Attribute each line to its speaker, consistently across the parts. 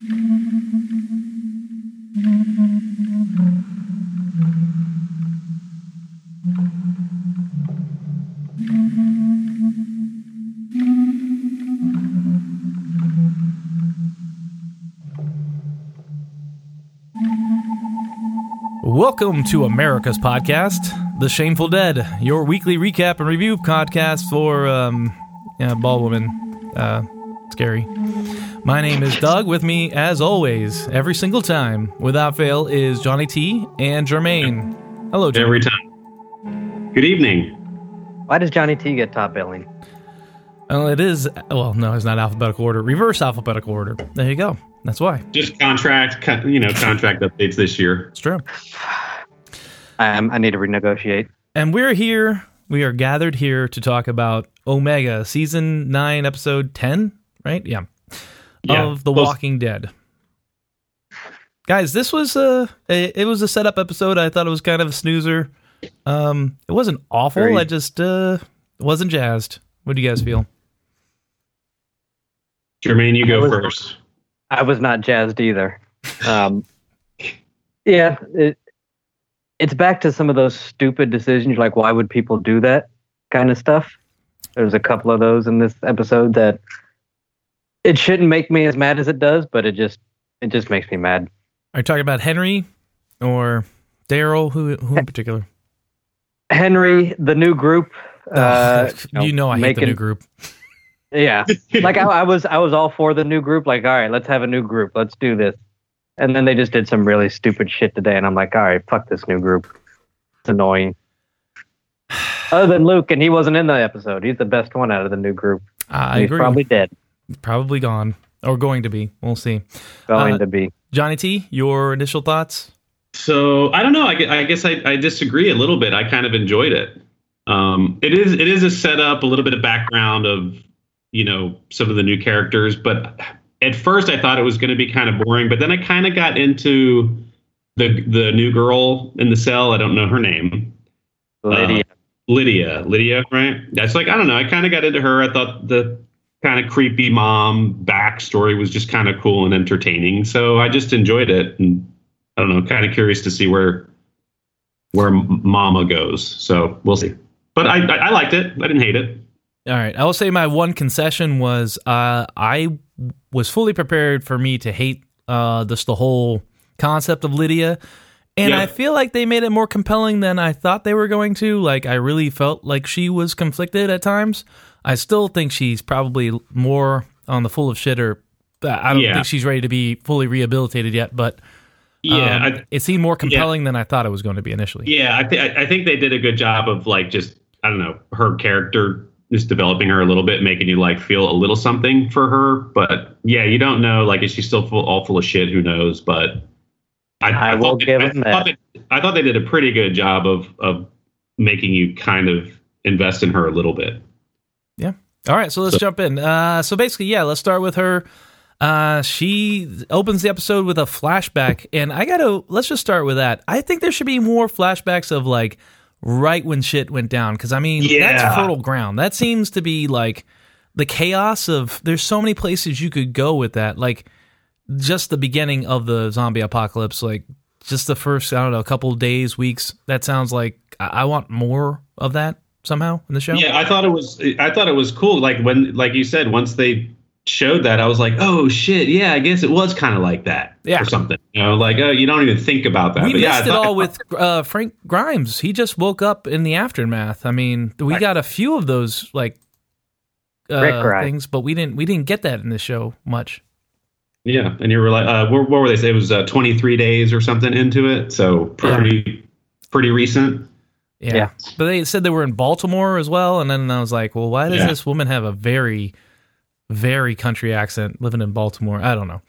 Speaker 1: Welcome to America's podcast, The Shameful Dead, your weekly recap and review podcast for um, yeah, ball woman. Uh, scary. My name is Doug. With me, as always, every single time, without fail, is Johnny T and Jermaine. Hello, Jermaine.
Speaker 2: Every time. Good evening.
Speaker 3: Why does Johnny T get top billing?
Speaker 1: Well, it is. Well, no, it's not alphabetical order. Reverse alphabetical order. There you go. That's why.
Speaker 2: Just contract, you know, contract updates this year.
Speaker 1: It's true.
Speaker 3: Um, I need to renegotiate.
Speaker 1: And we're here. We are gathered here to talk about Omega, season nine, episode ten. Right? Yeah.
Speaker 2: Yeah,
Speaker 1: of The
Speaker 2: close.
Speaker 1: Walking Dead. Guys, this was a, a it was a setup episode. I thought it was kind of a snoozer. Um, it wasn't awful.
Speaker 3: Agreed.
Speaker 1: I just uh wasn't jazzed. What do you guys feel?
Speaker 2: Jermaine, you
Speaker 3: I
Speaker 2: go
Speaker 3: was-
Speaker 2: first.
Speaker 3: I was not jazzed either. Um, yeah, it, it's back to some of those stupid decisions, like why would people do that kind of stuff. There's a couple of those in this episode that it shouldn't make me as mad as it does, but it just it just makes me mad.
Speaker 1: Are you talking about Henry or Daryl? Who who in particular?
Speaker 3: Henry, the new group. Uh,
Speaker 1: you know I hate the
Speaker 3: making-
Speaker 1: new group.
Speaker 3: Yeah, like I, I was I was all for the new group. Like, all right, let's have a new group. Let's do this. And then they just did some really stupid shit today, and I'm like, all right, fuck this new group. It's annoying. Other than Luke, and he wasn't in the episode. He's the best one out of the new group.
Speaker 1: I
Speaker 3: He's
Speaker 1: agree.
Speaker 3: probably dead.
Speaker 1: Probably gone or going to be. We'll see.
Speaker 3: Going
Speaker 1: Uh,
Speaker 3: to be.
Speaker 1: Johnny T, your initial thoughts?
Speaker 2: So I don't know. I, I guess I, I disagree a little bit. I kind of enjoyed it. Um, it is it is a setup, a little bit of background of you know some of the new characters, but at first I thought it was going to be kind of boring. But then I kind of got into the the new girl in the cell. I don't know her name.
Speaker 3: Lydia.
Speaker 2: Lydia, Lydia, right? That's like I don't know. I kind of got into her. I thought the kind of creepy mom backstory was just kind of cool and entertaining. So I just enjoyed it, and I don't know. Kind of curious to see where where Mama goes. So we'll see. But I I, liked it. I didn't hate it.
Speaker 1: All right. I will say my one concession was uh, I was fully prepared for me to hate uh, this the whole concept of Lydia. And
Speaker 2: Yeah.
Speaker 1: I feel like they made it more compelling than I thought they were going to. Like I really felt like she was conflicted at times. I still think she's probably more on the full of shit or I don't
Speaker 2: Yeah.
Speaker 1: think she's ready to be fully rehabilitated yet, but
Speaker 2: Yeah,
Speaker 1: um,
Speaker 2: I,
Speaker 1: it seemed more compelling than I thought it was going to be initially.
Speaker 2: yeah. I think I think they did a good job of like just I don't know her character. Just developing her a little bit, making you like feel a little something for her, but yeah, you don't know. Like, is she still full, all full of shit? Who knows? But I,
Speaker 3: I will
Speaker 2: thought they-
Speaker 3: give
Speaker 2: I
Speaker 3: them
Speaker 2: thought they- I thought they did a pretty good job of of making you kind of invest in her a little bit.
Speaker 1: All right, so let's jump in. Uh, so basically, yeah, let's start with her. Uh, she opens the episode with a flashback, and I gotta let's just start with that. I think there should be more flashbacks of like right when shit went down, because I mean
Speaker 2: Yeah.
Speaker 1: that's fertile ground. That seems to be like the chaos of. There's so many places you could go with that, like just the beginning of the zombie apocalypse, like just the first I don't know, a couple days, weeks. That sounds like I, I want more of that somehow in the show.
Speaker 2: Yeah, I thought it was I thought it was cool. Like when like you said, once they showed that, I was like, oh shit, yeah, I guess it was kind of like that
Speaker 1: Yeah.
Speaker 2: or something. You know, like oh, you don't even think about that.
Speaker 1: We
Speaker 2: But yeah, I
Speaker 1: missed it all with uh, Frank Grimes. He just woke up in the aftermath. I mean, we
Speaker 3: Right.
Speaker 1: got a few of those like uh, things, but we didn't we didn't get that in the show much.
Speaker 2: Yeah, and you were like, uh, what, what were they say? It was uh, 23 days or something into it, so pretty pretty recent.
Speaker 1: Yeah.
Speaker 3: Yeah.
Speaker 1: but they said they were in Baltimore as well, and then I was like, well, why does
Speaker 2: Yeah.
Speaker 1: this woman have a very very country accent living in Baltimore? I don't know.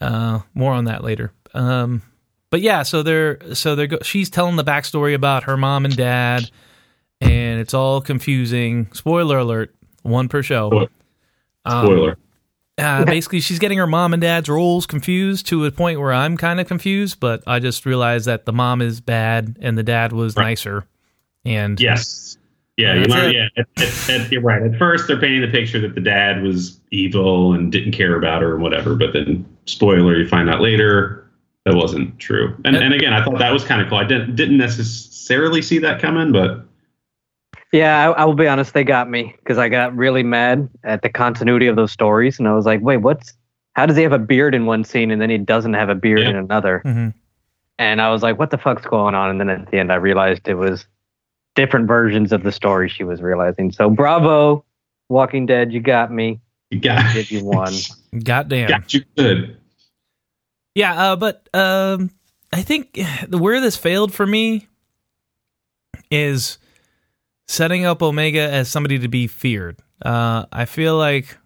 Speaker 1: Uh, more on that later. Um, but yeah, so they're so they're go- she's telling the backstory about her mom and dad, and it's all confusing. Spoiler alert, one per show.
Speaker 2: Spoil-
Speaker 1: Um,
Speaker 2: Spoiler.
Speaker 1: Uh, basically, she's getting her mom and dad's roles confused to a point where I'm kind of confused, but I just realized that the mom is bad and the dad was
Speaker 2: Right.
Speaker 1: nicer. And
Speaker 2: yes. Yeah, you
Speaker 1: might,
Speaker 2: yeah. At, at, at, you're right. At first, they're painting the picture that the dad was evil and didn't care about her and whatever. But then, spoiler, you find out later that wasn't true. And and again, I thought that was kind of cool. I didn't didn't necessarily see that coming, but
Speaker 3: Yeah, I, I will be honest. They got me because I got really mad at the continuity of those stories, and I was like, "Wait, what's? How does he have a beard in one scene and then he doesn't have a beard
Speaker 2: Yeah.
Speaker 3: in another?"
Speaker 1: Mhm.
Speaker 3: And I was like, "What the fuck's going on?" And then at the end, I realized it was different versions of the story she was realizing. So, bravo, Walking Dead, you got me.
Speaker 2: you got
Speaker 3: Did you won?
Speaker 1: Goddamn.
Speaker 2: got you good.
Speaker 1: Yeah, uh, but um, I think the where this failed for me is setting up Omega as somebody to be feared. Uh, I feel like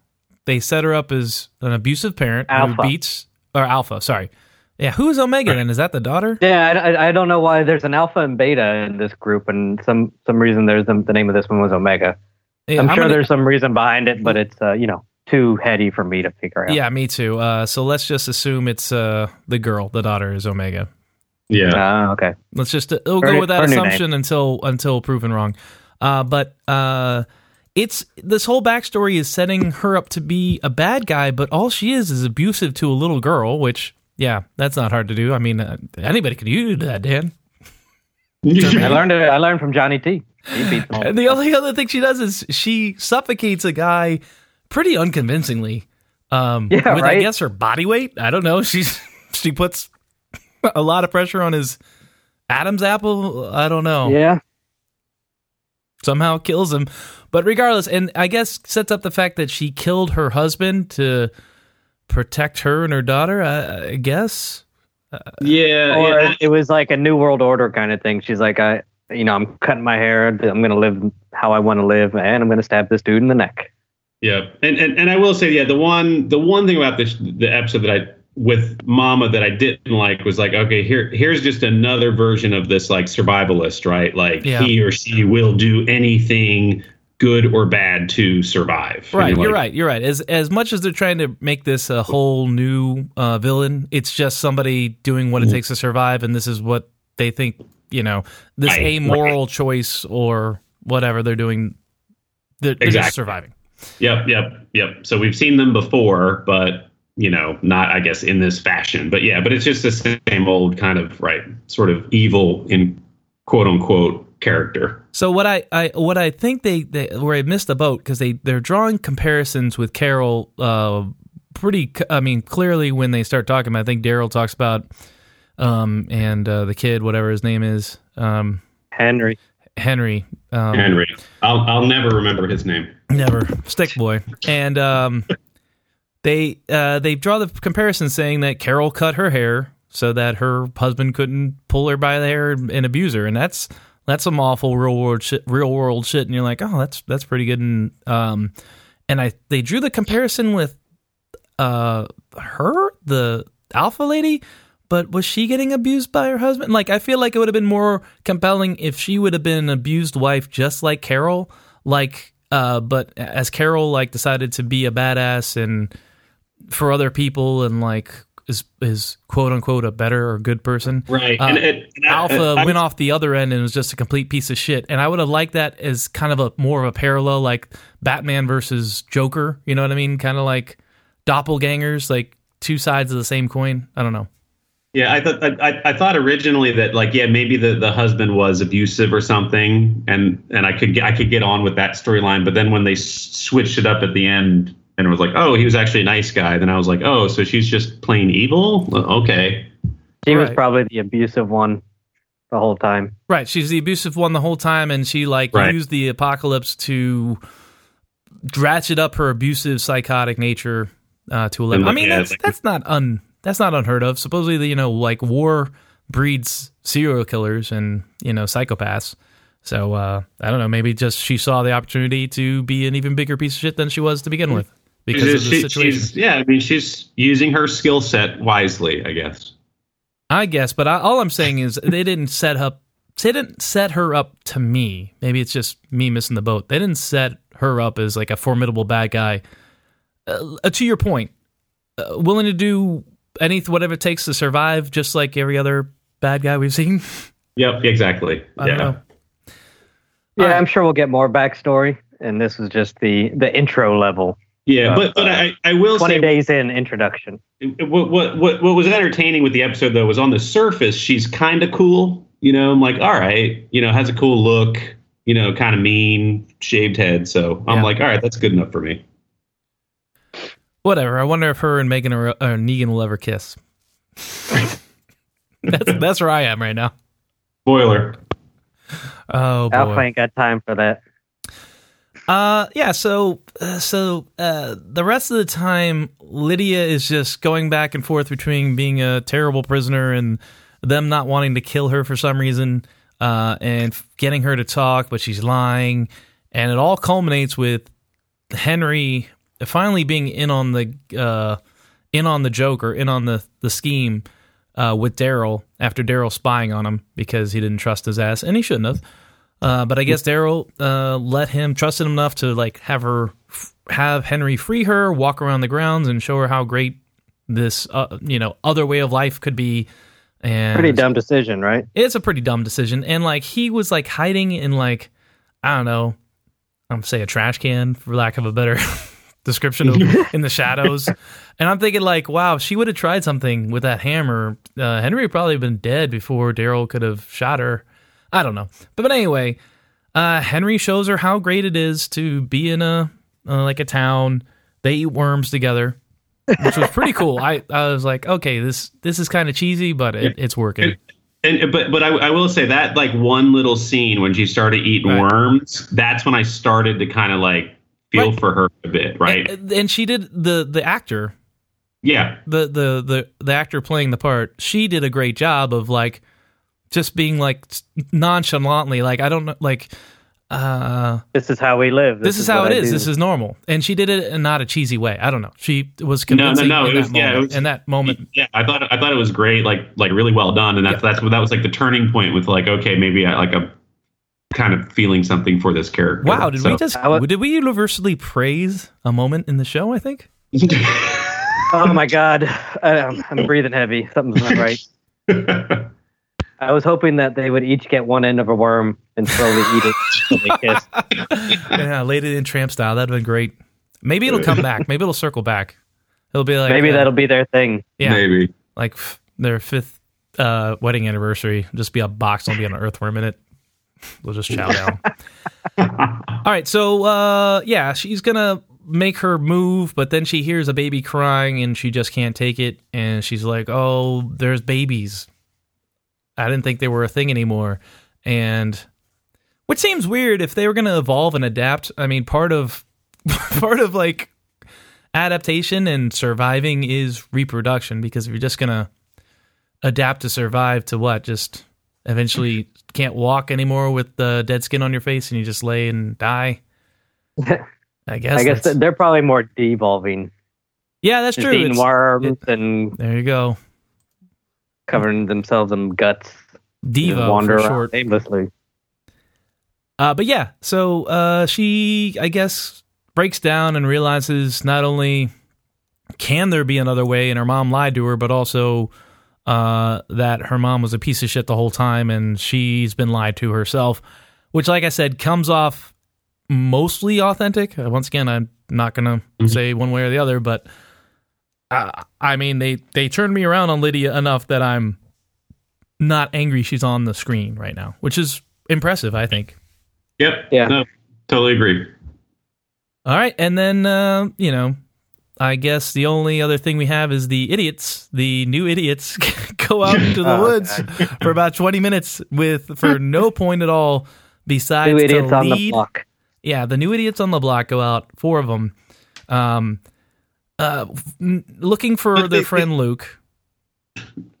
Speaker 1: they set her up as an abusive parent
Speaker 3: Alpha.
Speaker 1: who beats or Alpha. Sorry, yeah. Who is Omega then? Is that the daughter?
Speaker 3: Yeah, I, I, I don't know why there's an alpha and beta in this group, and some some reason there's the, the name of this one was Omega.
Speaker 1: Yeah,
Speaker 3: I'm, sure
Speaker 1: gonna-
Speaker 3: there's some reason behind it, but it's uh, you know too heady for me to figure out.
Speaker 1: Yeah, me too. Uh, so let's just assume it's uh, the girl, the daughter is Omega.
Speaker 2: Yeah,
Speaker 3: Ah, okay.
Speaker 1: Let's just uh, we'll
Speaker 3: Her-
Speaker 1: go with that
Speaker 3: her new name.
Speaker 1: assumption until until proven wrong. Uh, but uh, it's this whole backstory is setting her up to be a bad guy, but all she is is abusive to a little girl. Which, yeah, that's not hard to do. I mean, uh, anybody can do that, Dan.
Speaker 3: I learned it. I learned from Johnny T. He beats them all.
Speaker 1: And the only other thing she does is she suffocates a guy pretty unconvincingly. Um,
Speaker 3: Yeah,
Speaker 1: with I guess her body weight. I don't know. She's she puts a lot of pressure on his Adam's apple. I don't know.
Speaker 3: Yeah.
Speaker 1: somehow kills him. But regardless, and I guess sets up the fact that she killed her husband to protect her and her daughter. I, I guess.
Speaker 2: Uh, yeah,
Speaker 3: Or
Speaker 2: yeah.
Speaker 3: it was like a new world order kind of thing. She's like, I, you know, I'm cutting my hair. I'm gonna live how I want to live, and I'm gonna stab this dude in the neck.
Speaker 2: Yeah, and, and and I will say, yeah, the one the one thing about this the episode that I with Mama that I didn't like was like, okay, here here's just another version of this like survivalist, right? Like
Speaker 1: Yeah.
Speaker 2: he or she will do anything good or bad to survive.
Speaker 1: Right, you're
Speaker 2: like,
Speaker 1: right. You're right. As as much as they're trying to make this a whole new uh, villain, it's just somebody doing what it takes to survive, and this is what they think. You know, this
Speaker 2: Right,
Speaker 1: amoral choice or whatever they're doing. They're, they're
Speaker 2: Exactly.
Speaker 1: just surviving.
Speaker 2: Yep, yep, yep. So we've seen them before, but you know, not I guess in this fashion. But yeah, but it's just the same old kind of right, sort of evil in quote unquote character.
Speaker 1: So what I, I what I think they, they where I missed the boat because they they're drawing comparisons with Carol. Uh, pretty. c- I mean, clearly when they start talking, about, I think Daryl talks about um and uh, the kid, whatever his name is, um
Speaker 3: Henry.
Speaker 1: Henry. Um,
Speaker 2: Henry, I'll I'll never remember his name.
Speaker 1: Never stick boy. And um, they uh, they draw the comparison saying that Carol cut her hair so that her husband couldn't pull her by the hair and abuse her, and that's that's some awful real world shit. Real world shit, and you're like, oh, that's that's pretty good. And um, and I they drew the comparison with uh her the alpha lady. But was she getting abused by her husband? Like, I feel like it would have been more compelling if she would have been an abused wife, just like Carol. Like, uh, but as Carol like decided to be a badass and for other people and like is is quote unquote a better or good person.
Speaker 2: Right,
Speaker 1: Uh,
Speaker 2: and, it, and
Speaker 1: Alpha went off the other end and was just a complete piece of shit. And I would have liked that as kind of a more of a parallel, like Batman versus Joker. You know what I mean? Kind of like doppelgangers, like two sides of the same coin. I don't know.
Speaker 2: Yeah, I thought I, I- I thought originally that like yeah maybe the, the husband was abusive or something and and I could get, I could get on with that storyline but then when they s- switched it up at the end and it was like oh he was actually a nice guy then I was like oh so she's just plain evil okay
Speaker 3: She was
Speaker 1: Right.
Speaker 3: probably the abusive one the whole time.
Speaker 1: Right. She's the abusive one the whole time, and she like
Speaker 2: Right.
Speaker 1: used the apocalypse to ratchet up her abusive, psychotic nature uh, to eleven. I mean,
Speaker 2: at
Speaker 1: that's
Speaker 2: like-
Speaker 1: that's not un that's not unheard of. Supposedly, you know, like war breeds serial killers and you know psychopaths. So uh, I don't know. Maybe just she saw the opportunity to be an even bigger piece of shit than she was to begin with because of the
Speaker 2: She-
Speaker 1: situation.
Speaker 2: she's yeah I mean she's using her skill set wisely I guess
Speaker 1: I guess, but I, all I'm saying is they didn't set up. They didn't set her up to me. Maybe it's just me missing the boat. They didn't set her up as like a formidable bad guy. Uh, to your point, uh, willing to do anything, whatever it takes to survive, just like every other bad guy we've seen.
Speaker 2: yep exactly
Speaker 1: I
Speaker 2: yeah
Speaker 1: don't know.
Speaker 3: Yeah,
Speaker 1: All right.
Speaker 3: I'm sure we'll get more backstory, and this was just the the intro level.
Speaker 2: Yeah,
Speaker 3: Uh,
Speaker 2: but but I, I will
Speaker 3: Twenty
Speaker 2: say
Speaker 3: days in introduction.
Speaker 2: what what what what was entertaining with the episode though was on the surface she's kind of cool. You know, I'm like, all right, you know, has a cool look. You know, kind of mean, shaved head. So I'm
Speaker 1: Yeah.
Speaker 2: like, all right, that's good enough for me.
Speaker 1: Whatever. I wonder if her and Megan or uh, Negan will ever kiss. that's that's where I am right now.
Speaker 2: Spoiler.
Speaker 1: Oh boy.
Speaker 3: Alpha ain't got time for that.
Speaker 1: Uh, yeah. So, uh, so uh, the rest of the time, Lydia is just going back and forth between being a terrible prisoner and them not wanting to kill her for some reason, uh, and getting her to talk, but she's lying, and it all culminates with Henry finally being in on the uh, in on the joke or in on the the scheme uh, with Daryl after Daryl spying on him because he didn't trust his ass, and he shouldn't have. Uh, but I guess Daryl uh, let him trusted him enough to like have her f- have Henry free her, walk around the grounds, and show her how great this uh, you know other way of life could be. And
Speaker 3: Pretty dumb decision, right?
Speaker 1: it's a pretty dumb decision. And like he was like hiding in like I don't know, I'm say a trash can for lack of a better description of in the shadows. And I'm thinking like, wow, she would have tried something with that hammer, uh, Henry would probably have been dead before Daryl could have shot her. I don't know, but, but anyway, uh, Henry shows her how great it is to be in a uh, like a town. They eat worms together, which was pretty cool. I, I was like, okay, this this is kind of cheesy, but it, it's working.
Speaker 2: And but but I, I will say that like one little scene when she started eating
Speaker 1: Right.
Speaker 2: worms, that's when I started to kind of like feel
Speaker 1: Right.
Speaker 2: for her a bit, right?
Speaker 1: And, and she did the the actor,
Speaker 2: yeah,
Speaker 1: the the the the actor playing the part. She did a great job of like just being like nonchalantly like I don't know like uh
Speaker 3: This is how we live.
Speaker 1: this, is how
Speaker 3: what
Speaker 1: it
Speaker 3: I
Speaker 1: is.
Speaker 3: do.
Speaker 1: This is normal. And she did it in not a cheesy way. I don't know. She was
Speaker 2: No, no, no,
Speaker 1: in,
Speaker 2: it
Speaker 1: that
Speaker 2: was- yeah, it
Speaker 1: moment,
Speaker 2: was-
Speaker 1: in that moment.
Speaker 2: yeah. I thought I thought it was great, like like really well done, and that's that's what that was like the turning point with like okay, maybe I like a kind of feeling something for this character.
Speaker 1: Wow, did we just did we universally praise a moment in the show, I think?
Speaker 3: Oh my god, um, I'm breathing heavy. Something's not right. I was hoping that they would each get one end of a worm and slowly eat it. until they kiss.
Speaker 1: yeah, Lady and tramp style. That'd been great. Maybe it'll come back. Maybe it'll circle back. It'll be like
Speaker 3: Maybe
Speaker 1: uh,
Speaker 3: that'll be their thing.
Speaker 1: yeah,
Speaker 2: maybe.
Speaker 1: like f- their fifth uh, wedding anniversary. Just be a box. Don't be an earthworm in it. We'll just chow down. All right, so uh, yeah, she's gonna make her move, but then she hears a baby crying and she just can't take it, and she's like, "Oh, there's babies. I didn't think they were a thing anymore." And which seems weird if they were gonna evolve and adapt. I mean, part of part of like adaptation and surviving is reproduction because if you're just gonna adapt to survive to what just eventually can't walk anymore with the dead skin on your face and you just lay and die i guess
Speaker 3: I guess they're probably more devolving.
Speaker 1: yeah that's
Speaker 3: Just
Speaker 1: true
Speaker 3: eating
Speaker 1: It's-
Speaker 3: worms and
Speaker 1: there you go
Speaker 3: covering themselves in guts.
Speaker 1: diva
Speaker 3: wander
Speaker 1: for short
Speaker 3: aimlessly.
Speaker 1: Uh, but yeah, so uh, she, I guess, breaks down and realizes not only can there be another way, and her mom lied to her, but also uh, that her mom was a piece of shit the whole time, and she's been lied to herself. Which, like I said, comes off mostly authentic. Uh, once again, I'm not gonna say one way or the other, but I mean, they they turned me around on Lydia enough that I'm not angry she's on the screen right now, which is impressive, I think.
Speaker 2: Yep.
Speaker 3: Yeah.
Speaker 2: No, totally agree.
Speaker 1: All right, and then uh, you know, I guess the only other thing we have is the idiots. The new idiots go out into the
Speaker 3: Oh,
Speaker 1: woods for about twenty minutes with for no point at all besides
Speaker 3: Two
Speaker 1: to
Speaker 3: idiots on the
Speaker 1: lead-
Speaker 3: block.
Speaker 1: Yeah, the new idiots on the block go out, four of them, um, uh, looking for their friend Luke.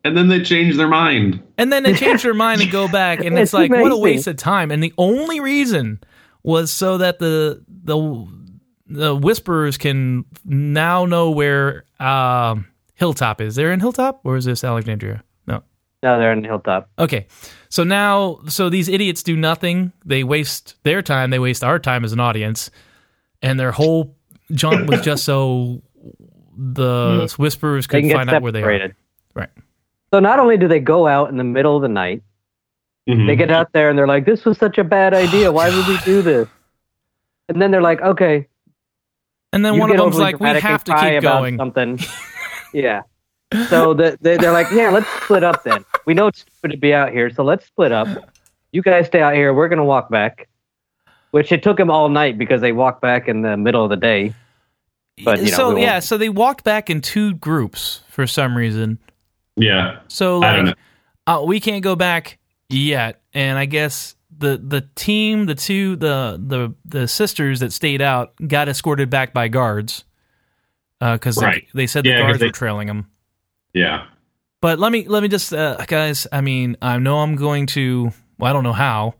Speaker 2: And then they change their mind.
Speaker 1: And then they change their mind and go back, and it's
Speaker 3: It's
Speaker 1: like what a waste of time. And the only reason was so that the the the whisperers can now know where um, Hilltop is. They're in Hilltop, or is this Alexandria? No.
Speaker 3: No, they're in Hilltop.
Speaker 1: Okay. So now, so these idiots do nothing. They waste their time. They waste our time as an audience, and their whole jaunt was just so the whisperers
Speaker 3: Hmm. They
Speaker 1: could
Speaker 3: can get
Speaker 1: find out where they are. Right.
Speaker 3: So not only do they go out in the middle of the night
Speaker 2: Mhm.
Speaker 3: They get out there and they're like, "This was such a bad idea. Why would we do this?" And then they're like, "Okay."
Speaker 1: And then one of them's like, we have to
Speaker 3: cry
Speaker 1: keep
Speaker 3: about
Speaker 1: going.
Speaker 3: Something. yeah. So the, they, they're like, "Yeah, let's split up then. We know it's stupid to be out here, so let's split up. You guys stay out here. We're gonna walk back." Which it took them all night because they walked back in the middle of the day. But, you know,
Speaker 1: so
Speaker 3: we
Speaker 1: yeah, so they walked back in two groups for some reason.
Speaker 2: Yeah.
Speaker 1: So like, uh, we can't go back yet, and I guess the the team, the two, the the the sisters that stayed out got escorted back by guards because
Speaker 2: Right.
Speaker 1: they, they said
Speaker 2: Yeah,
Speaker 1: the
Speaker 2: 'cause
Speaker 1: guards
Speaker 2: they-
Speaker 1: were trailing them.
Speaker 2: Yeah.
Speaker 1: But let me let me just uh, guys. I mean, I know I'm going to. Well, I don't know how,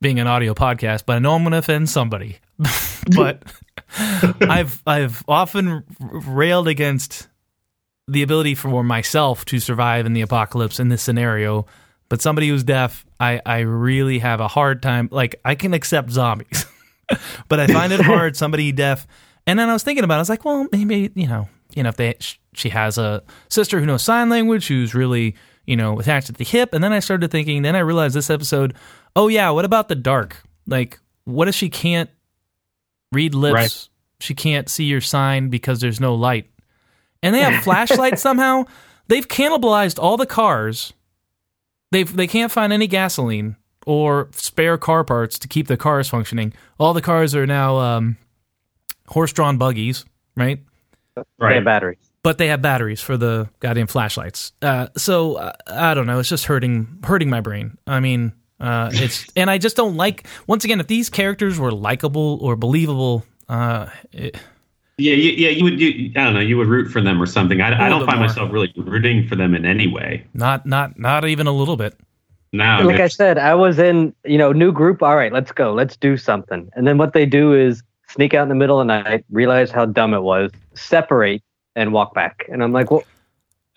Speaker 1: being an audio podcast, but I know I'm going to offend somebody. but I've I've often railed against the ability for myself to survive in the apocalypse in this scenario. But somebody who's deaf, I I really have a hard time. Like I can accept zombies, but I find it hard. Somebody deaf. And then I was thinking about. it. I was like, well, maybe you know, you know, if they she has a sister who knows sign language, who's really you know attached at the hip. And then I started thinking. Then I realized this episode. Oh yeah, what about the dark? Like, what if she can't read lips?
Speaker 2: Right.
Speaker 1: She can't see your sign because there's no light. And they have flashlights somehow. They've cannibalized all the cars. They've they can't find any gasoline or spare car parts to keep the cars functioning. All the cars are now um, horse-drawn buggies, right?
Speaker 3: They
Speaker 2: Right.
Speaker 3: have batteries.
Speaker 1: But they have batteries for the goddamn flashlights. Uh, so uh, I don't know. It's just hurting hurting my brain. I mean, uh, it's and I just don't like. Once again, if these characters were likable or believable, uh, it,
Speaker 2: Yeah, you, yeah, you would. You, I don't know. You would root for them or something. I, I don't find
Speaker 1: more.
Speaker 2: myself really rooting for them in any way.
Speaker 1: not not not even a little bit.
Speaker 2: Now,
Speaker 3: like I said, I was in, you know, new group. All right, let's go. Let's do something. And then what they do is sneak out in the middle of the night, realize how dumb it was, separate, and walk back. And I'm like, well,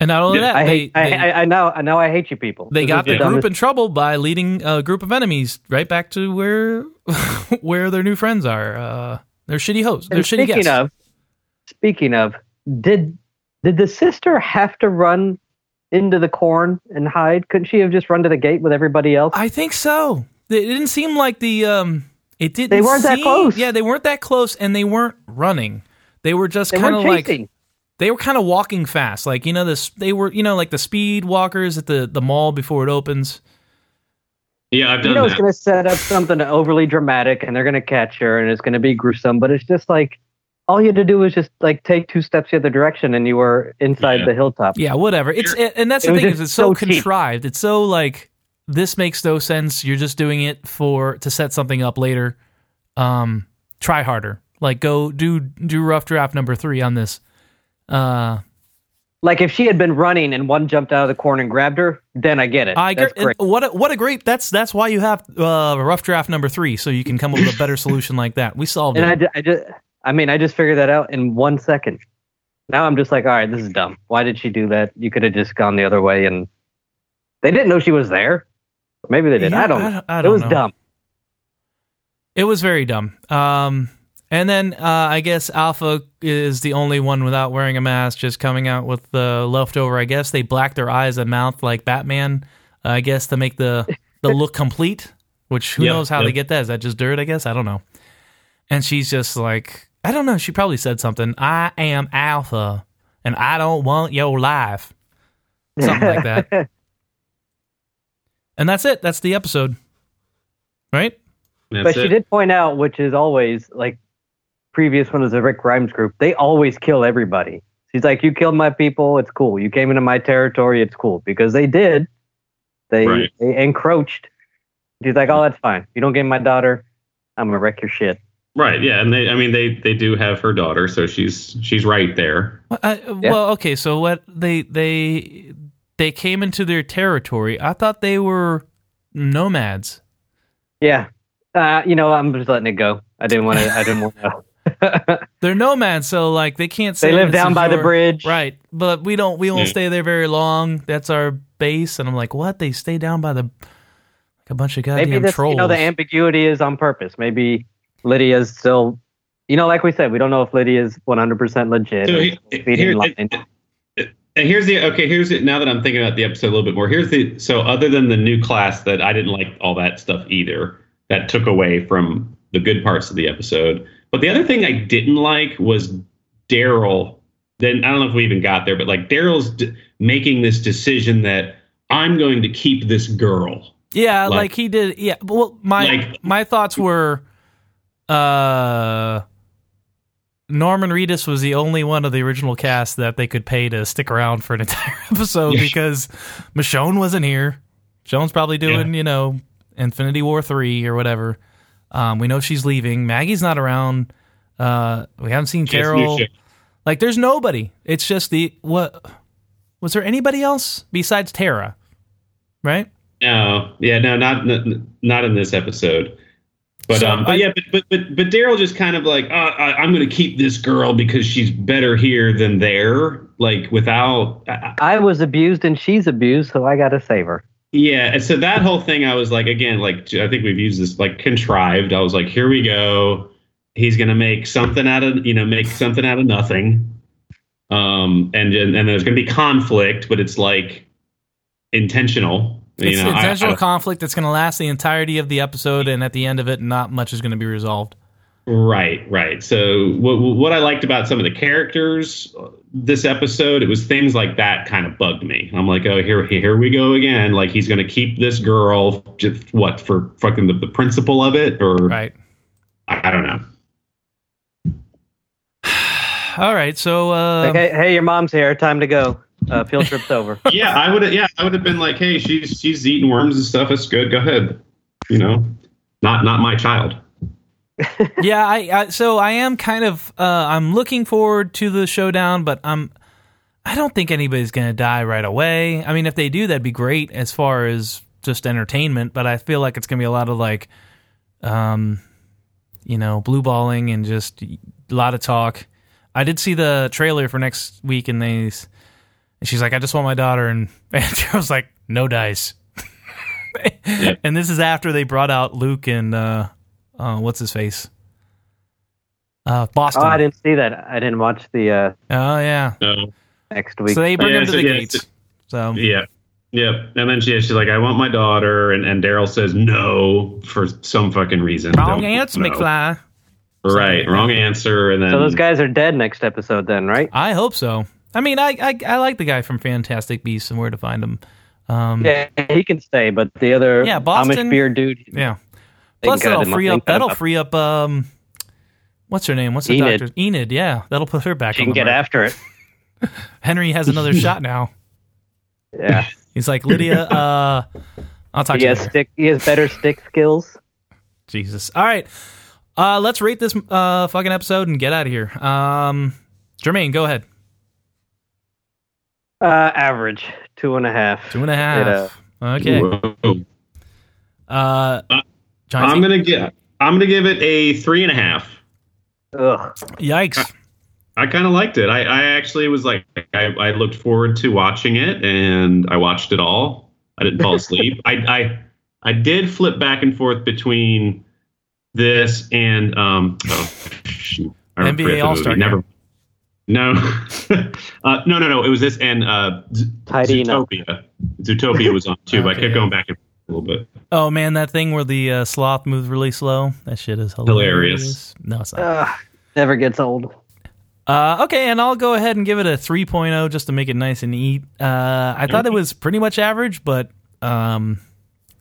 Speaker 1: And not only
Speaker 2: Yeah,
Speaker 1: that,
Speaker 3: I
Speaker 1: they
Speaker 3: hate, I,
Speaker 1: they,
Speaker 3: I, I now, now I hate you people.
Speaker 1: they
Speaker 3: This
Speaker 1: got the group in trouble by leading a group of enemies right back to where where their new friends are. Uh, they're shitty hosts.
Speaker 3: And
Speaker 1: shitty
Speaker 3: speaking of, speaking of, did did the sister have to run into the corn and hide? Couldn't she have just run to the gate with everybody else?
Speaker 1: I think so. It didn't seem like the um. It didn't.
Speaker 3: They weren't that close.
Speaker 1: Yeah, they weren't that close, and they weren't running. They were just kind of like. They were kind of walking fast, like you know this. They were you know like the speed walkers at the the mall before it opens.
Speaker 2: yeah, I've
Speaker 3: you
Speaker 2: done
Speaker 3: know, it's
Speaker 2: that.
Speaker 3: going to set up something overly dramatic, and they're going to catch her, and it's going to be gruesome. But it's just like all you had to do was just like take two steps the other direction, and you were inside
Speaker 2: Yeah.
Speaker 3: the hilltop.
Speaker 1: Yeah, whatever. It's and that's
Speaker 3: It
Speaker 1: the
Speaker 3: was
Speaker 1: thing is it's so,
Speaker 3: so
Speaker 1: contrived. It's so like this makes no sense. You're just doing it for to set something up later. Um, try harder. Like go do do rough draft number three on this. Uh,
Speaker 3: Like if she had been running and one jumped out of the corn and grabbed her, then I get it.
Speaker 1: I
Speaker 3: great.
Speaker 1: What a, what a great. That's that's why you have uh, rough draft number three, so you can come up with a better solution like that. We solved
Speaker 3: And I,
Speaker 1: it.
Speaker 3: ju- I just, I mean, I just figured that out in one second. Now I'm just like, all right, this is dumb. Why did she do that? You could have just gone the other way, and they didn't know she was there. Maybe they did.
Speaker 1: Yeah,
Speaker 3: I don't.
Speaker 1: I
Speaker 3: know.
Speaker 1: don't-
Speaker 3: it was
Speaker 1: know.
Speaker 3: dumb.
Speaker 1: It was very dumb. Um, and then uh, I guess Alpha is the only one without wearing a mask, just coming out with the leftover. I guess they black their eyes and mouth like Batman. uh, I guess to make the the look complete. Which who
Speaker 2: Yep,
Speaker 1: knows how they get that? Is that just dirt? I guess I don't know. And she's just like, I don't know. She probably said something. I am Alpha, and I don't want your life. Something like that. And that's it. That's the episode. Right?
Speaker 2: That's
Speaker 3: but she
Speaker 2: it.
Speaker 3: did point out, which is always like previous one was the Rick Grimes group. They always kill everybody. He's like, "You killed my people. It's cool. You came into my territory. It's cool." Because they did. They
Speaker 2: Right.
Speaker 3: they encroached. He's like, "Oh, that's fine. You don't get my daughter. I'm gonna wreck your shit."
Speaker 2: Right. Yeah. And they, I mean, they, they do have her daughter, so she's, she's right there.
Speaker 1: Well, I, well, okay. So what they they they came into their territory. I thought they were nomads.
Speaker 3: Yeah. Uh, you know, I'm just letting it go. I didn't want to. I didn't want to.
Speaker 1: They're nomads, so like they can't. Say
Speaker 3: they live down
Speaker 1: is
Speaker 3: by the bridge.
Speaker 1: right? But we don't. We won't
Speaker 2: Yeah.
Speaker 1: stay there very long. That's our base. And I'm like, what? They stay down by the like a bunch of goddamn
Speaker 3: Maybe this,
Speaker 1: trolls.
Speaker 3: you know, the ambiguity is on purpose. Maybe Lydia's still, you know, like we said, we don't know if Lydia's 100% legit.
Speaker 2: So
Speaker 3: or
Speaker 2: he- here-
Speaker 3: line.
Speaker 2: and here's the okay. Here's it. Now that I'm thinking about the episode a little bit more, here's the so other than the new class that I didn't like all that stuff either. That took away from the good parts of the episode. But the other thing I didn't like was Daryl. Then I don't know if we even got there, but like Daryl's d- making this decision that I'm going to keep this girl.
Speaker 1: Yeah, like,
Speaker 2: Like-
Speaker 1: he did. Yeah, well, my
Speaker 2: Like-
Speaker 1: my thoughts were, uh, Norman Reedus was the only one of the original cast that they could pay to stick around for an entire episode
Speaker 2: Yeah.
Speaker 1: because Michonne wasn't here. Michonne's probably doing, you know, Infinity War three or whatever. Um, we know she's leaving. Maggie's not around. Uh, we haven't seen
Speaker 2: She
Speaker 1: Carol. Like, there's nobody. It's just the what? Was there anybody else besides Tara? Right?
Speaker 2: No, yeah, no, not not, not in this episode. But
Speaker 1: So
Speaker 2: um, but
Speaker 1: I-
Speaker 2: yeah, but but but, but Daryl just kind of like, uh, I, I'm going to keep this girl because she's better here than there. Like without, I, I-
Speaker 3: I was abused and she's abused, so I got to save her.
Speaker 2: Yeah. And so that whole thing, I was like, again, like I think we've used this like contrived. I was like, here we go. He's going to make something out of you know make something out of nothing. Um, and and, and there's going to be conflict, but it's like intentional.
Speaker 1: It's
Speaker 2: you know, I-
Speaker 1: intentional
Speaker 2: I-
Speaker 1: conflict that's going to last the entirety of the episode, and at the end of it, not much is going to be resolved.
Speaker 2: Right, right. So what what I liked about some of the characters uh, this episode, it was things like that kind of bugged me. I'm like, oh, here here we go again. Like he's going to keep this girl, just what for fucking the, the principle of it, or
Speaker 1: Right.
Speaker 2: I, I don't know.
Speaker 1: All right. So, uh,
Speaker 3: Like, hey, hey, your mom's here. Time to go. Uh, field trip's over.
Speaker 2: Yeah, I would. Yeah, I would have been like, hey, she's she's eating worms and stuff. That's good. Go ahead. You know, not not my child.
Speaker 1: yeah. I, I so I am kind of uh, I'm looking forward to the showdown, but I'm I don't think anybody's going to die right away. I mean, if they do, that'd be great as far as just entertainment. But I feel like it's going to be a lot of like, um, you know, blue balling and just a lot of talk. I did see the trailer for next week, and they and she's like, "I just want my daughter," and, and was like, "No dice." And this is after they brought out Luke and uh, uh, what's his face, uh, Boston.
Speaker 3: Oh, I didn't see that. I didn't watch the uh,
Speaker 1: Oh yeah.
Speaker 2: No.
Speaker 3: next week.
Speaker 1: So they bring
Speaker 2: Yeah,
Speaker 1: him to
Speaker 2: so
Speaker 1: the
Speaker 2: yeah,
Speaker 1: gates. So
Speaker 2: Yeah. yeah. And then she, she's like, I want my daughter. And, and Daryl says no for some fucking reason.
Speaker 1: wrong
Speaker 2: Don't
Speaker 1: answer,
Speaker 2: know.
Speaker 1: McFly.
Speaker 2: Right. Wrong answer. And then
Speaker 3: so those guys are dead next episode, then, right?
Speaker 1: I hope so. I mean, I, I I like the guy from Fantastic Beasts and Where to Find Him. Um,
Speaker 3: Yeah, he can stay, but the other
Speaker 1: Yeah, Boston-
Speaker 3: Amish beard dude.
Speaker 1: yeah.
Speaker 3: They
Speaker 1: Plus, that'll
Speaker 3: him-
Speaker 1: free up.
Speaker 3: can cut him
Speaker 1: That'll free up. Um, what's her name? What's the
Speaker 3: Enid.
Speaker 1: doctor? Enid. Yeah, that'll put her back.
Speaker 3: She
Speaker 1: on
Speaker 3: can
Speaker 1: the
Speaker 3: get
Speaker 1: mark.
Speaker 3: after it.
Speaker 1: Henry has another shot now.
Speaker 3: Yeah,
Speaker 1: He's like Lydia. Uh, I'll talk
Speaker 3: he
Speaker 1: to you
Speaker 3: has
Speaker 1: later.
Speaker 3: stick. He has better stick skills.
Speaker 1: Jesus. All right. Uh, let's rate this uh, fucking episode and get out of here. Um, Jermaine, go ahead.
Speaker 3: Uh, average two and a half.
Speaker 1: Two and a half. Okay.
Speaker 2: Whoa.
Speaker 1: Uh,
Speaker 2: Uh,
Speaker 1: John
Speaker 2: I'm
Speaker 1: C-
Speaker 2: gonna get. I'm gonna give it a three and a half.
Speaker 3: Ugh.
Speaker 1: Yikes.
Speaker 2: I kind of liked it. I, I actually was like, I, I looked forward to watching it, and I watched it all. I didn't fall asleep. I, I I did flip back and forth between this and um. Oh, shoot. I
Speaker 1: NBA All-Star.
Speaker 2: Never. No, uh, no, no, no. It was this and uh, Z-
Speaker 3: enough.
Speaker 2: Zootopia. Zootopia was on too, but I kept going back and forth a little bit.
Speaker 1: Oh man, that thing where the uh, sloth moves really slow. That shit is hilarious.
Speaker 2: Hilarious.
Speaker 1: No, it's not.
Speaker 3: Ugh. Never gets old.
Speaker 1: Uh, okay, and I'll go ahead and give it a 3.0 just to make it nice and neat. Uh, I thought it was pretty much average, but um,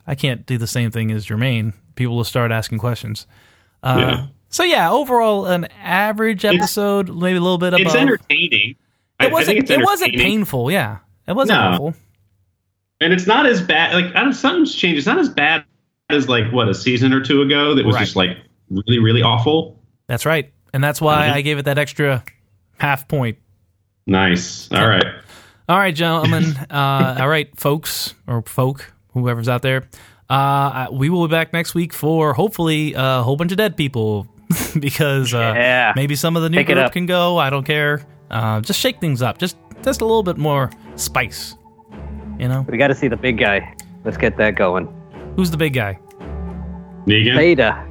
Speaker 1: I can't do the same thing as Jermaine. People will start asking questions. Uh,
Speaker 2: Yeah.
Speaker 1: So yeah, overall an average episode, maybe a little bit above.
Speaker 2: It's entertaining. I- I
Speaker 1: It wasn't. It wasn't painful. Yeah, it wasn't
Speaker 2: No.
Speaker 1: awful.
Speaker 2: And it's not as bad. Like I don't, something's changed. It's not as bad as like what a season or two ago that was
Speaker 1: Right.
Speaker 2: just like really, really awful.
Speaker 1: That's right, and that's why
Speaker 2: Mhm.
Speaker 1: I gave it that extra half point.
Speaker 2: Nice. All right.
Speaker 1: All right, gentlemen. uh, all right, folks or folk, whoever's out there. Uh, we will be back next week for hopefully a whole bunch of dead people because uh,
Speaker 3: Yeah.
Speaker 1: maybe some of the new
Speaker 3: Pick it
Speaker 1: group can go. I don't care. Uh, just shake things up. Just just a little bit more spice. You know,
Speaker 3: We got to see the big guy. Let's get that going.
Speaker 1: who's the big guy?
Speaker 2: Negan.
Speaker 3: Beta.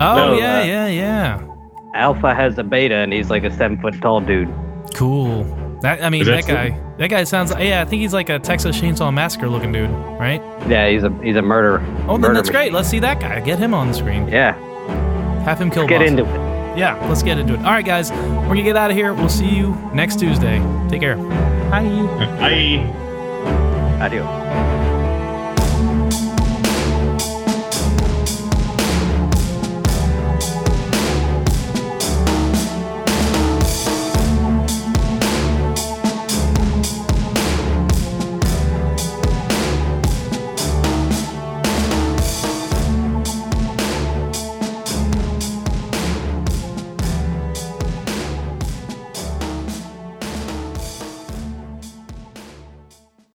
Speaker 1: Oh
Speaker 3: No,
Speaker 1: yeah,
Speaker 3: uh,
Speaker 1: yeah, yeah.
Speaker 3: Alpha has a beta, and he's like a seven foot tall dude.
Speaker 1: Cool. That I mean,
Speaker 2: Is
Speaker 1: that,
Speaker 2: that
Speaker 1: guy. That guy sounds. Yeah, I think he's like a Texas Chainsaw Massacre looking dude, right?
Speaker 3: Yeah, he's a he's a murderer.
Speaker 1: Oh, then
Speaker 3: Murder
Speaker 1: that's
Speaker 3: machine.
Speaker 1: great. Let's see that guy. Get him on the screen.
Speaker 3: Yeah,
Speaker 1: Have him kill.
Speaker 3: get
Speaker 1: boss.
Speaker 3: into it.
Speaker 1: Yeah, let's get into it. All right, guys, we're gonna get out of here. We'll see you next Tuesday. Take care. Bye.
Speaker 2: I
Speaker 3: Adiós.